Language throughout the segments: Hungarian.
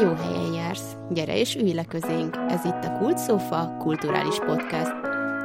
Jó helyen jársz. Gyere és ülj le közénk. Ez itt a Kult Sofa kulturális podcast.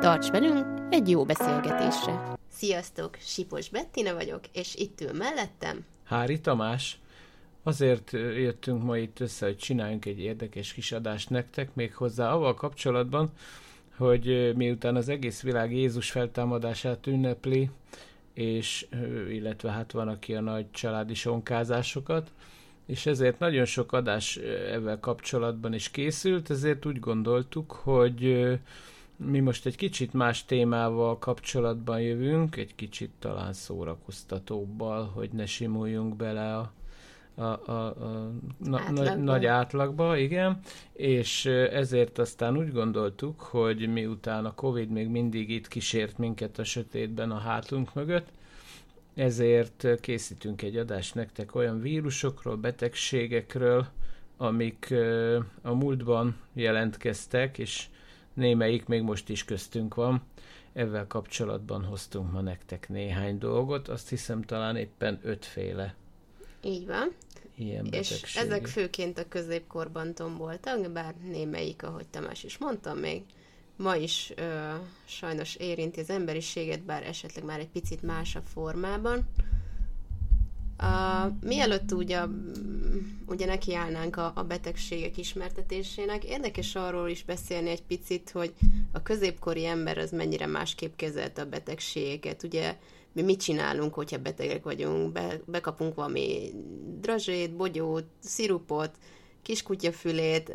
Tarts velünk egy jó beszélgetésre. Sziasztok, Sipos Bettina vagyok, és itt ül mellettem. Hári Tamás. Azért jöttünk ma itt össze, hogy csináljunk egy érdekes kis adást nektek, még hozzá avval kapcsolatban, hogy miután az egész világ Jézus feltámadását ünnepli, és illetve hát van, aki a nagy családi sonkázásokat, és ezért nagyon sok adás ezzel kapcsolatban is készült, ezért úgy gondoltuk, hogy mi most egy kicsit más témával kapcsolatban jövünk, egy kicsit talán szórakoztatóbbal, hogy ne simuljunk bele a, a, a, a na, nagy, nagy átlagba, igen, és ezért aztán úgy gondoltuk, hogy miután a Covid még mindig itt kísért minket a sötétben a hátunk mögött, ezért készítünk egy adást nektek olyan vírusokról, betegségekről, amik a múltban jelentkeztek, és némelyik még most is köztünk van. Ezzel kapcsolatban hoztunk ma nektek néhány dolgot, azt hiszem talán éppen ötféle. Így van. Ilyen És ezek főként a középkorban tomboltak, bár némelyik, ahogy Tamás is mondta, még ma is ö, sajnos érinti az emberiséget, bár esetleg már egy picit másabb formában. Uh, mielőtt ugye, ugye nekiállnánk a, a betegségek ismertetésének, érdekes arról is beszélni egy picit, hogy a középkori ember az mennyire másképp kezelte a betegségeket. Ugye mi mit csinálunk, hogyha betegek vagyunk, Be, bekapunk valami drazsét, bogyót, szirupot, kiskutyafülét,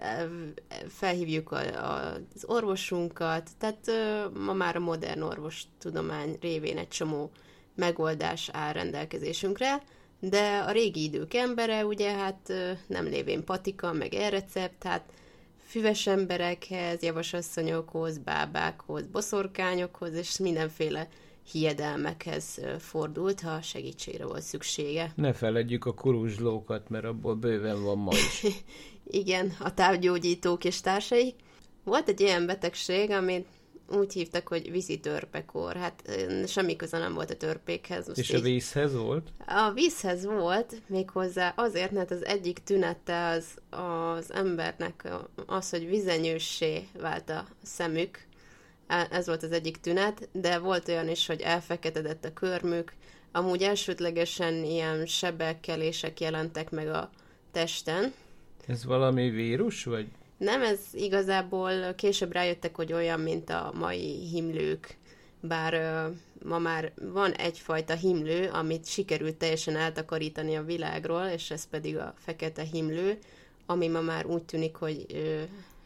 felhívjuk a, a, az orvosunkat, tehát ma már a modern orvostudomány révén egy csomó megoldás áll rendelkezésünkre, de a régi idők embere ugye hát nem lévén patika, meg elrecept, tehát füves emberekhez, javasasszonyokhoz, bábákhoz, boszorkányokhoz, és mindenféle hiedelmekhez fordult, ha segítségre volt szüksége. Ne feledjük a kuruzslókat, mert abból bőven van ma is. Igen, a távgyógyítók és társai. Volt egy ilyen betegség, amit úgy hívtak, hogy vízi törpekor. Hát semmi köze nem volt a törpékhez. Most és így... a vízhez volt? A vízhez volt, méghozzá azért, mert az egyik tünete az, az embernek az, hogy vizenyőssé vált a szemük, ez volt az egyik tünet, de volt olyan is, hogy elfeketedett a körmük, amúgy elsődlegesen ilyen sebekkelések jelentek meg a testen. Ez valami vírus, vagy? Nem, ez igazából később rájöttek, hogy olyan, mint a mai himlők, bár ma már van egyfajta himlő, amit sikerült teljesen eltakarítani a világról, és ez pedig a fekete himlő, ami ma már úgy tűnik, hogy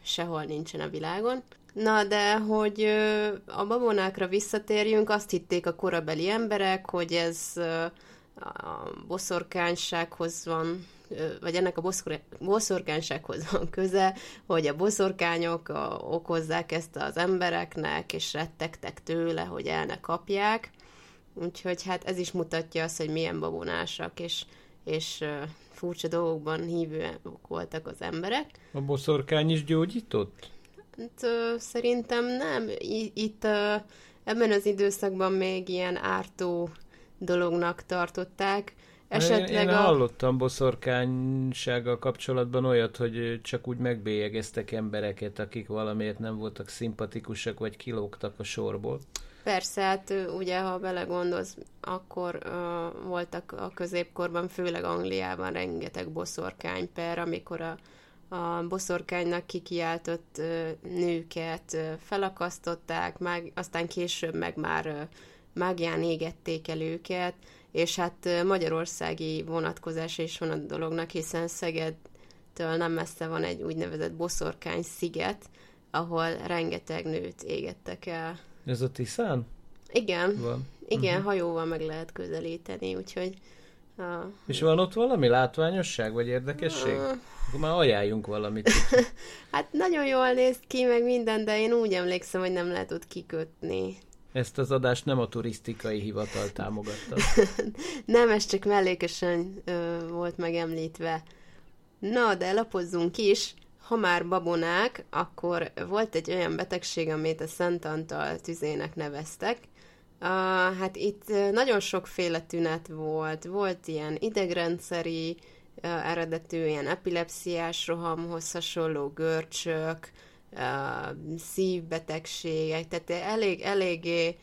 sehol nincsen a világon. Na, de hogy a babonákra visszatérjünk, azt hitték a korabeli emberek, hogy ez a boszorkánysághoz van, vagy ennek a boszorkánysághoz van köze, hogy a boszorkányok okozzák ezt az embereknek, és rettegtek tőle, hogy el ne kapják. Úgyhogy hát ez is mutatja azt, hogy milyen babonásak, és, és furcsa dolgokban hívőek voltak az emberek. A boszorkány is gyógyított? Hát, szerintem nem. Itt ebben az időszakban még ilyen ártó dolognak tartották. Esetleg én, én a... hallottam boszorkánysággal kapcsolatban olyat, hogy csak úgy megbélyegeztek embereket, akik valamiért nem voltak szimpatikusak, vagy kilógtak a sorból. Persze, hát ugye, ha belegondolsz, akkor uh, voltak a középkorban, főleg Angliában rengeteg boszorkány per, amikor a a boszorkánynak kikiáltott nőket felakasztották, meg, aztán később meg már mágián égették el őket, és hát magyarországi vonatkozás is van a dolognak, hiszen Szegedtől nem messze van egy úgynevezett boszorkány sziget, ahol rengeteg nőt égettek el. Ez a Tiszán? Igen. Van. Igen, uh-huh. hajóval meg lehet közelíteni, úgyhogy... Uh, és van ott valami látványosság, vagy érdekesség? Uh, akkor már ajánljunk valamit. hát nagyon jól néz ki, meg minden, de én úgy emlékszem, hogy nem lehet ott kikötni. Ezt az adást nem a turisztikai hivatal támogatta. nem, ez csak mellékesen ö, volt megemlítve. Na, de lapozzunk is. Ha már babonák, akkor volt egy olyan betegség, amit a Szent Antal tüzének neveztek. Uh, hát itt nagyon sokféle tünet volt. Volt ilyen idegrendszeri, eredetű ilyen epilepsziás rohamhoz hasonló görcsök, szívbetegségek, tehát elég, eléggé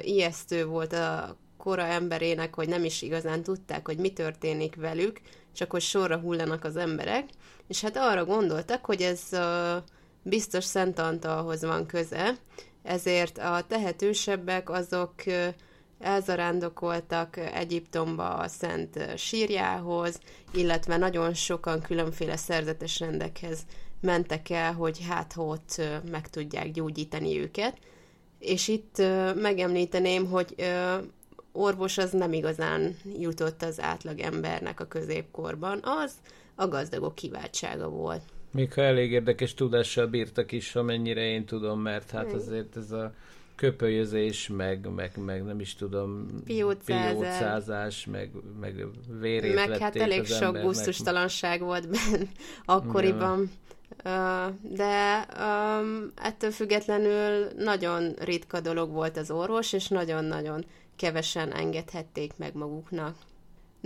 ijesztő volt a kora emberének, hogy nem is igazán tudták, hogy mi történik velük, csak hogy sorra hullanak az emberek, és hát arra gondoltak, hogy ez biztos Szent Antalhoz van köze, ezért a tehetősebbek azok elzarándokoltak Egyiptomba a Szent sírjához, illetve nagyon sokan különféle szerzetes rendekhez mentek el, hogy hát ott meg tudják gyógyítani őket. És itt megemlíteném, hogy orvos az nem igazán jutott az átlag embernek a középkorban, az a gazdagok kiváltsága volt. Még ha elég érdekes tudással bírtak is, amennyire én tudom, mert hát azért ez a köpölyözés, meg, meg, meg nem is tudom, piócázás, meg, meg vérét Meg hát elég sok embernek. gusztustalanság volt benne akkoriban. Ja. De um, ettől függetlenül nagyon ritka dolog volt az orvos, és nagyon-nagyon kevesen engedhették meg maguknak.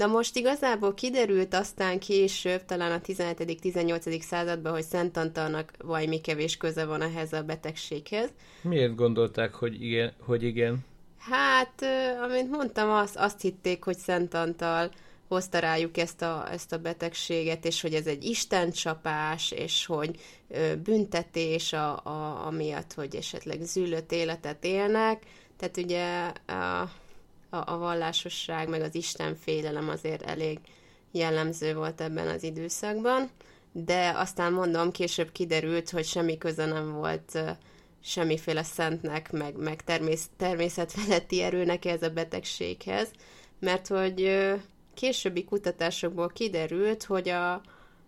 Na most igazából kiderült aztán később, talán a 17.-18. században, hogy Szent Antalnak valami kevés köze van ehhez a betegséghez. Miért gondolták, hogy igen? Hogy igen? Hát, amint mondtam, azt, azt hitték, hogy Szent Antal hozta rájuk ezt a, ezt a betegséget, és hogy ez egy istencsapás, és hogy ö, büntetés a, a, amiatt, hogy esetleg zűlött életet élnek. Tehát ugye a, a, a vallásosság, meg az Isten félelem azért elég jellemző volt ebben az időszakban, de aztán mondom, később kiderült, hogy semmi köze nem volt semmiféle szentnek, meg, meg termész, természetfeletti erőnek ez a betegséghez, mert hogy későbbi kutatásokból kiderült, hogy a,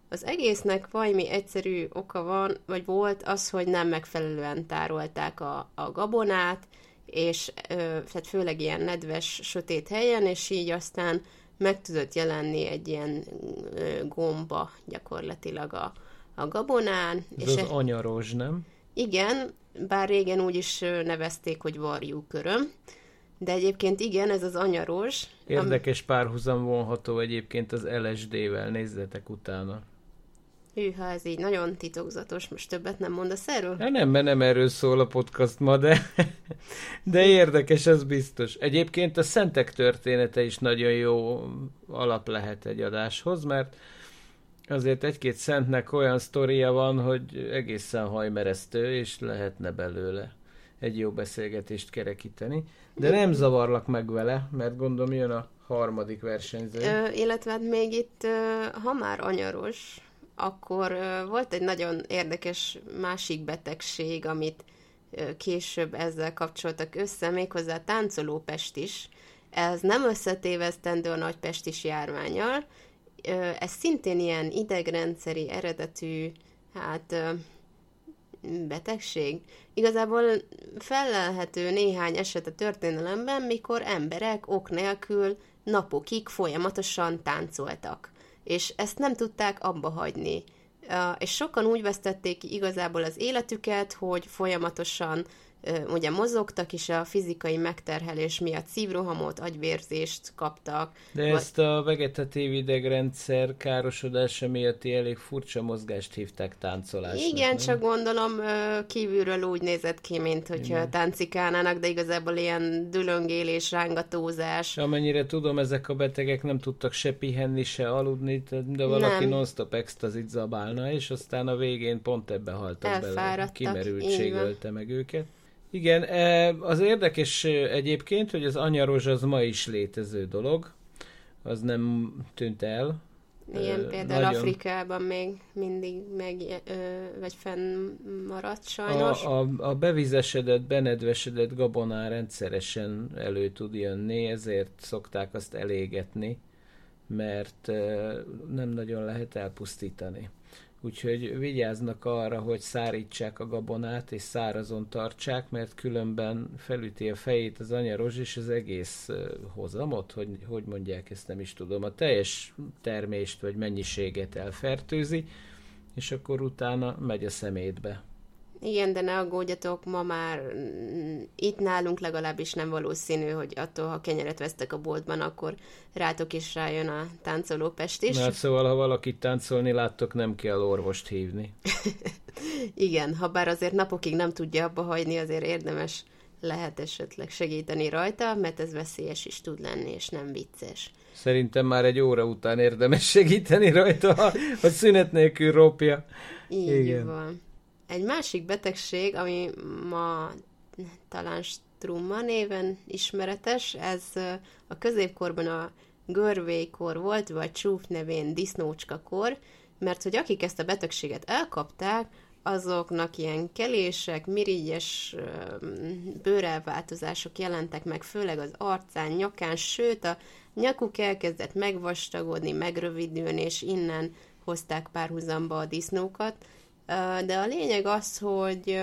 az egésznek valami egyszerű oka van, vagy volt az, hogy nem megfelelően tárolták a, a gabonát, és tehát főleg ilyen nedves, sötét helyen, és így aztán meg tudott jelenni egy ilyen gomba gyakorlatilag a, a gabonán. Ez és az e... anyaros, nem? Igen, bár régen úgy is nevezték, hogy köröm, de egyébként igen, ez az anyaros. Érdekes am... párhuzam vonható egyébként az LSD-vel, nézzetek utána. Hűha, ez így nagyon titokzatos, most többet nem mondasz erről? Ja, nem, mert nem erről szól a podcast ma, de, de érdekes, az biztos. Egyébként a szentek története is nagyon jó alap lehet egy adáshoz, mert azért egy-két szentnek olyan sztoria van, hogy egészen hajmeresztő, és lehetne belőle egy jó beszélgetést kerekíteni. De nem zavarlak meg vele, mert gondolom jön a harmadik versenyző. Ö, illetve hát még itt, ha már anyaros, akkor volt egy nagyon érdekes másik betegség, amit később ezzel kapcsoltak össze, méghozzá a táncolópest is. Ez nem összetévesztendő a nagypestis járványal, ez szintén ilyen idegrendszeri eredetű, hát betegség. Igazából felelhető néhány eset a történelemben, mikor emberek ok nélkül napokig folyamatosan táncoltak és ezt nem tudták abba hagyni. És sokan úgy vesztették ki igazából az életüket, hogy folyamatosan ugye mozogtak, és a fizikai megterhelés miatt szívrohamot, agyvérzést kaptak. De vagy... ezt a vegetatív idegrendszer károsodása miatt elég furcsa mozgást hívták táncolásnak. Igen, nem? csak gondolom kívülről úgy nézett ki, mint hogyha táncikálnának, de igazából ilyen dülöngélés, rángatózás. Amennyire tudom, ezek a betegek nem tudtak se pihenni, se aludni, de valaki non-stop extazit zabálna, és aztán a végén pont ebbe haltak bele. Kimerültség ölte meg őket. Igen, e, az érdekes e, egyébként, hogy az anyarozs az ma is létező dolog, az nem tűnt el. Uh, például nagyon... Afrikában még mindig meg, vagy fennmaradt sajnos. A, a, a bevizesedett, benedvesedett gabonár rendszeresen elő tud jönni, ezért szokták azt elégetni, mert nem nagyon lehet elpusztítani úgyhogy vigyáznak arra, hogy szárítsák a gabonát és szárazon tartsák, mert különben felüti a fejét az anyarozs és az egész hozamot, hogy, hogy mondják, ezt nem is tudom, a teljes termést vagy mennyiséget elfertőzi, és akkor utána megy a szemétbe. Igen, de ne aggódjatok, ma már mm, itt nálunk legalábbis nem valószínű, hogy attól, ha kenyeret vesztek a boltban, akkor rátok is rájön a táncoló pest is. Mert szóval, ha valakit táncolni láttok, nem kell orvost hívni. Igen, ha bár azért napokig nem tudja abba hagyni, azért érdemes lehet esetleg segíteni rajta, mert ez veszélyes is tud lenni, és nem vicces. Szerintem már egy óra után érdemes segíteni rajta, ha a szünet nélkül ropja. Így Igen. van. Egy másik betegség, ami ma talán Strumma néven ismeretes, ez a középkorban a görvélykor volt, vagy csúf nevén disznócskakor, mert hogy akik ezt a betegséget elkapták, azoknak ilyen kelések, mirigyes bőrelváltozások jelentek meg, főleg az arcán, nyakán, sőt a nyakuk elkezdett megvastagodni, megrövidülni, és innen hozták párhuzamba a disznókat. De a lényeg az, hogy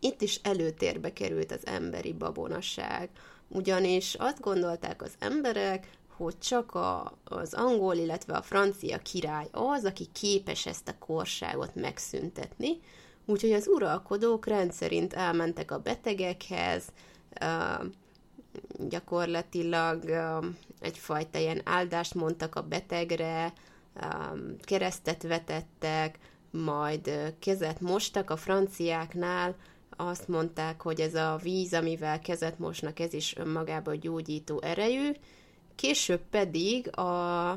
itt is előtérbe került az emberi babonaság, ugyanis azt gondolták az emberek, hogy csak a, az angol, illetve a francia király az, aki képes ezt a korságot megszüntetni, úgyhogy az uralkodók rendszerint elmentek a betegekhez, gyakorlatilag egyfajta ilyen áldást mondtak a betegre, keresztet vetettek, majd kezet mostak a franciáknál, azt mondták, hogy ez a víz, amivel kezet mosnak, ez is önmagában gyógyító erejű, Később pedig a,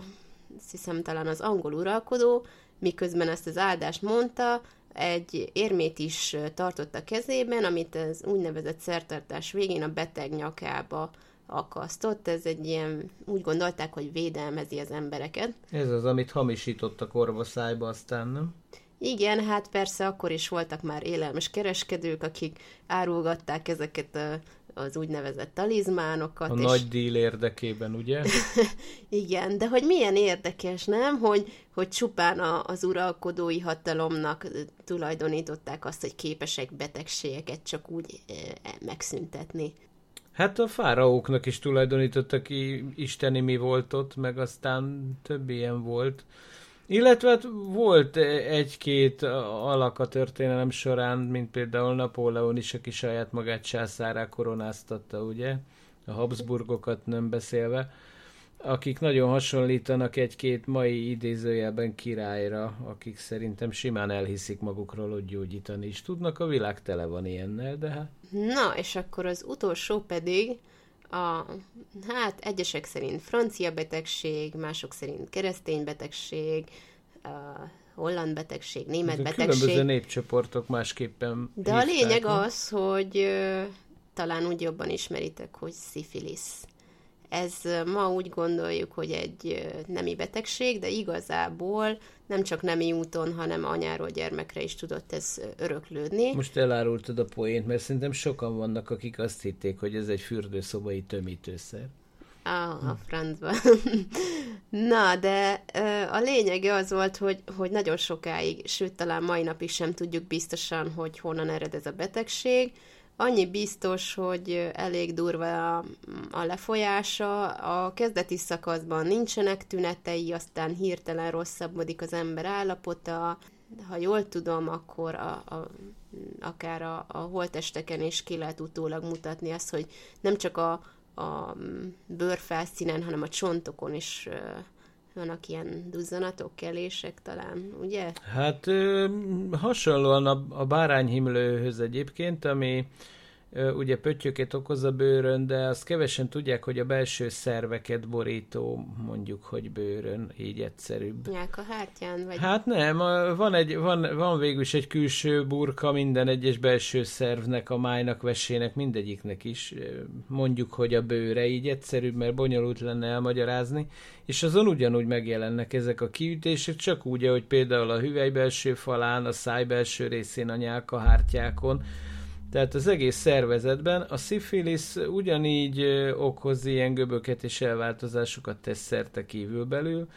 azt hiszem talán az angol uralkodó, miközben ezt az áldást mondta, egy érmét is tartott a kezében, amit az úgynevezett szertartás végén a beteg nyakába akasztott. Ez egy ilyen, úgy gondolták, hogy védelmezi az embereket. Ez az, amit hamisítottak orvoszájba aztán, nem? Igen, hát persze akkor is voltak már élelmes kereskedők, akik árulgatták ezeket a az úgynevezett talizmánokat. A és... nagy díl érdekében, ugye? Igen, de hogy milyen érdekes, nem? Hogy, hogy csupán a, az uralkodói hatalomnak tulajdonították azt, hogy képesek betegségeket csak úgy e, megszüntetni. Hát a fáraóknak is tulajdonítottak ki isteni mi volt ott, meg aztán több ilyen volt. Illetve hát volt egy-két alak a történelem során, mint például Napóleon is, aki saját magát császárá koronáztatta, ugye? A Habsburgokat nem beszélve, akik nagyon hasonlítanak egy-két mai idézőjelben királyra, akik szerintem simán elhiszik magukról, hogy gyógyítani is tudnak. A világ tele van ilyennel, de hát... Na, és akkor az utolsó pedig a, hát egyesek szerint francia betegség, mások szerint keresztény betegség, a holland betegség, német Ez betegség. Különböző népcsoportok másképpen De a lényeg az, hogy ö, talán úgy jobban ismeritek, hogy szifilisz. Ez ma úgy gondoljuk, hogy egy nemi betegség, de igazából nem csak nemi úton, hanem anyáról gyermekre is tudott ez öröklődni. Most elárultad a poént, mert szerintem sokan vannak, akik azt hitték, hogy ez egy fürdőszobai tömítőszer. Ah, a francba. Na, de a lényege az volt, hogy, hogy nagyon sokáig, sőt talán mai napig sem tudjuk biztosan, hogy honnan ered ez a betegség, Annyi biztos, hogy elég durva a, a lefolyása, a kezdeti szakaszban nincsenek tünetei, aztán hirtelen rosszabbodik az ember állapota, ha jól tudom, akkor a, a, akár a, a holtesteken is ki lehet utólag mutatni azt, hogy nem csak a, a bőrfelszínen, hanem a csontokon is vannak ilyen duzzanatok, kelések talán, ugye? Hát ö, hasonlóan a, a bárányhimlőhöz egyébként, ami ugye pöttyöket okoz a bőrön, de azt kevesen tudják, hogy a belső szerveket borító, mondjuk, hogy bőrön, így egyszerűbb. a hártyán? Vagy... Hát nem, van, egy, van, van végül is egy külső burka minden egyes belső szervnek, a májnak, vesének, mindegyiknek is. Mondjuk, hogy a bőre így egyszerűbb, mert bonyolult lenne elmagyarázni, és azon ugyanúgy megjelennek ezek a kiütések, csak úgy, ahogy például a hüvely belső falán, a száj belső részén, a nyálkahártyákon, tehát az egész szervezetben a szifilisz ugyanígy okoz ilyen göböket és elváltozásokat tesz szerte kívül belül,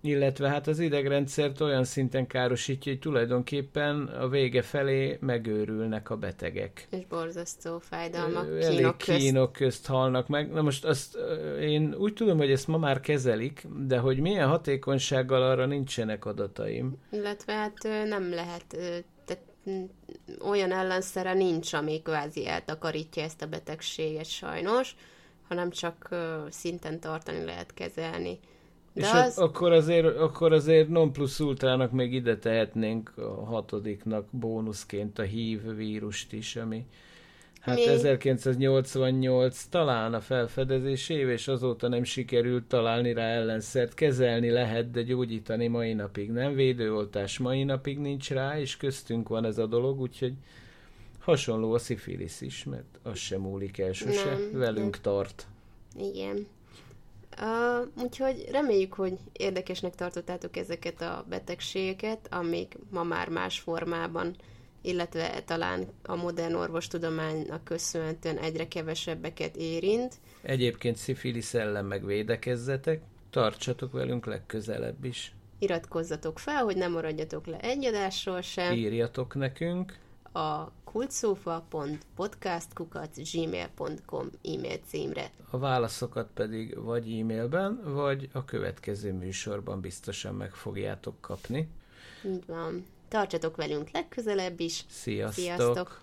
illetve hát az idegrendszert olyan szinten károsítja, hogy tulajdonképpen a vége felé megőrülnek a betegek. És borzasztó fájdalmak, Elég kínok közt. kínok közt halnak meg. Na most azt én úgy tudom, hogy ezt ma már kezelik, de hogy milyen hatékonysággal arra nincsenek adataim. Illetve hát nem lehet olyan ellenszere nincs, ami kvázi eltakarítja ezt a betegséget sajnos, hanem csak szinten tartani lehet kezelni. De és az... akkor, azért, akkor azért non plus ultrának még ide tehetnénk a hatodiknak bónuszként a hív vírust is, ami hát Mi? 1988 talán a felfedezés év, és azóta nem sikerült találni rá ellenszert. Kezelni lehet, de gyógyítani mai napig nem. Védőoltás mai napig nincs rá, és köztünk van ez a dolog, úgyhogy hasonló a szifilisz is, mert az sem múlik el sose, nem, velünk nem. tart. Igen. Uh, úgyhogy reméljük, hogy érdekesnek tartottátok ezeket a betegségeket, amik ma már más formában, illetve talán a modern orvostudománynak köszönhetően egyre kevesebbeket érint. Egyébként szifilisz ellen meg védekezzetek, tartsatok velünk legközelebb is. Iratkozzatok fel, hogy nem maradjatok le egy adásról sem. Írjatok nekünk a kultsofa.podcastkukac.gmail.com e-mail címre. A válaszokat pedig vagy e-mailben, vagy a következő műsorban biztosan meg fogjátok kapni. Így van. Tartsatok velünk legközelebb is. Sziasztok! Sziasztok.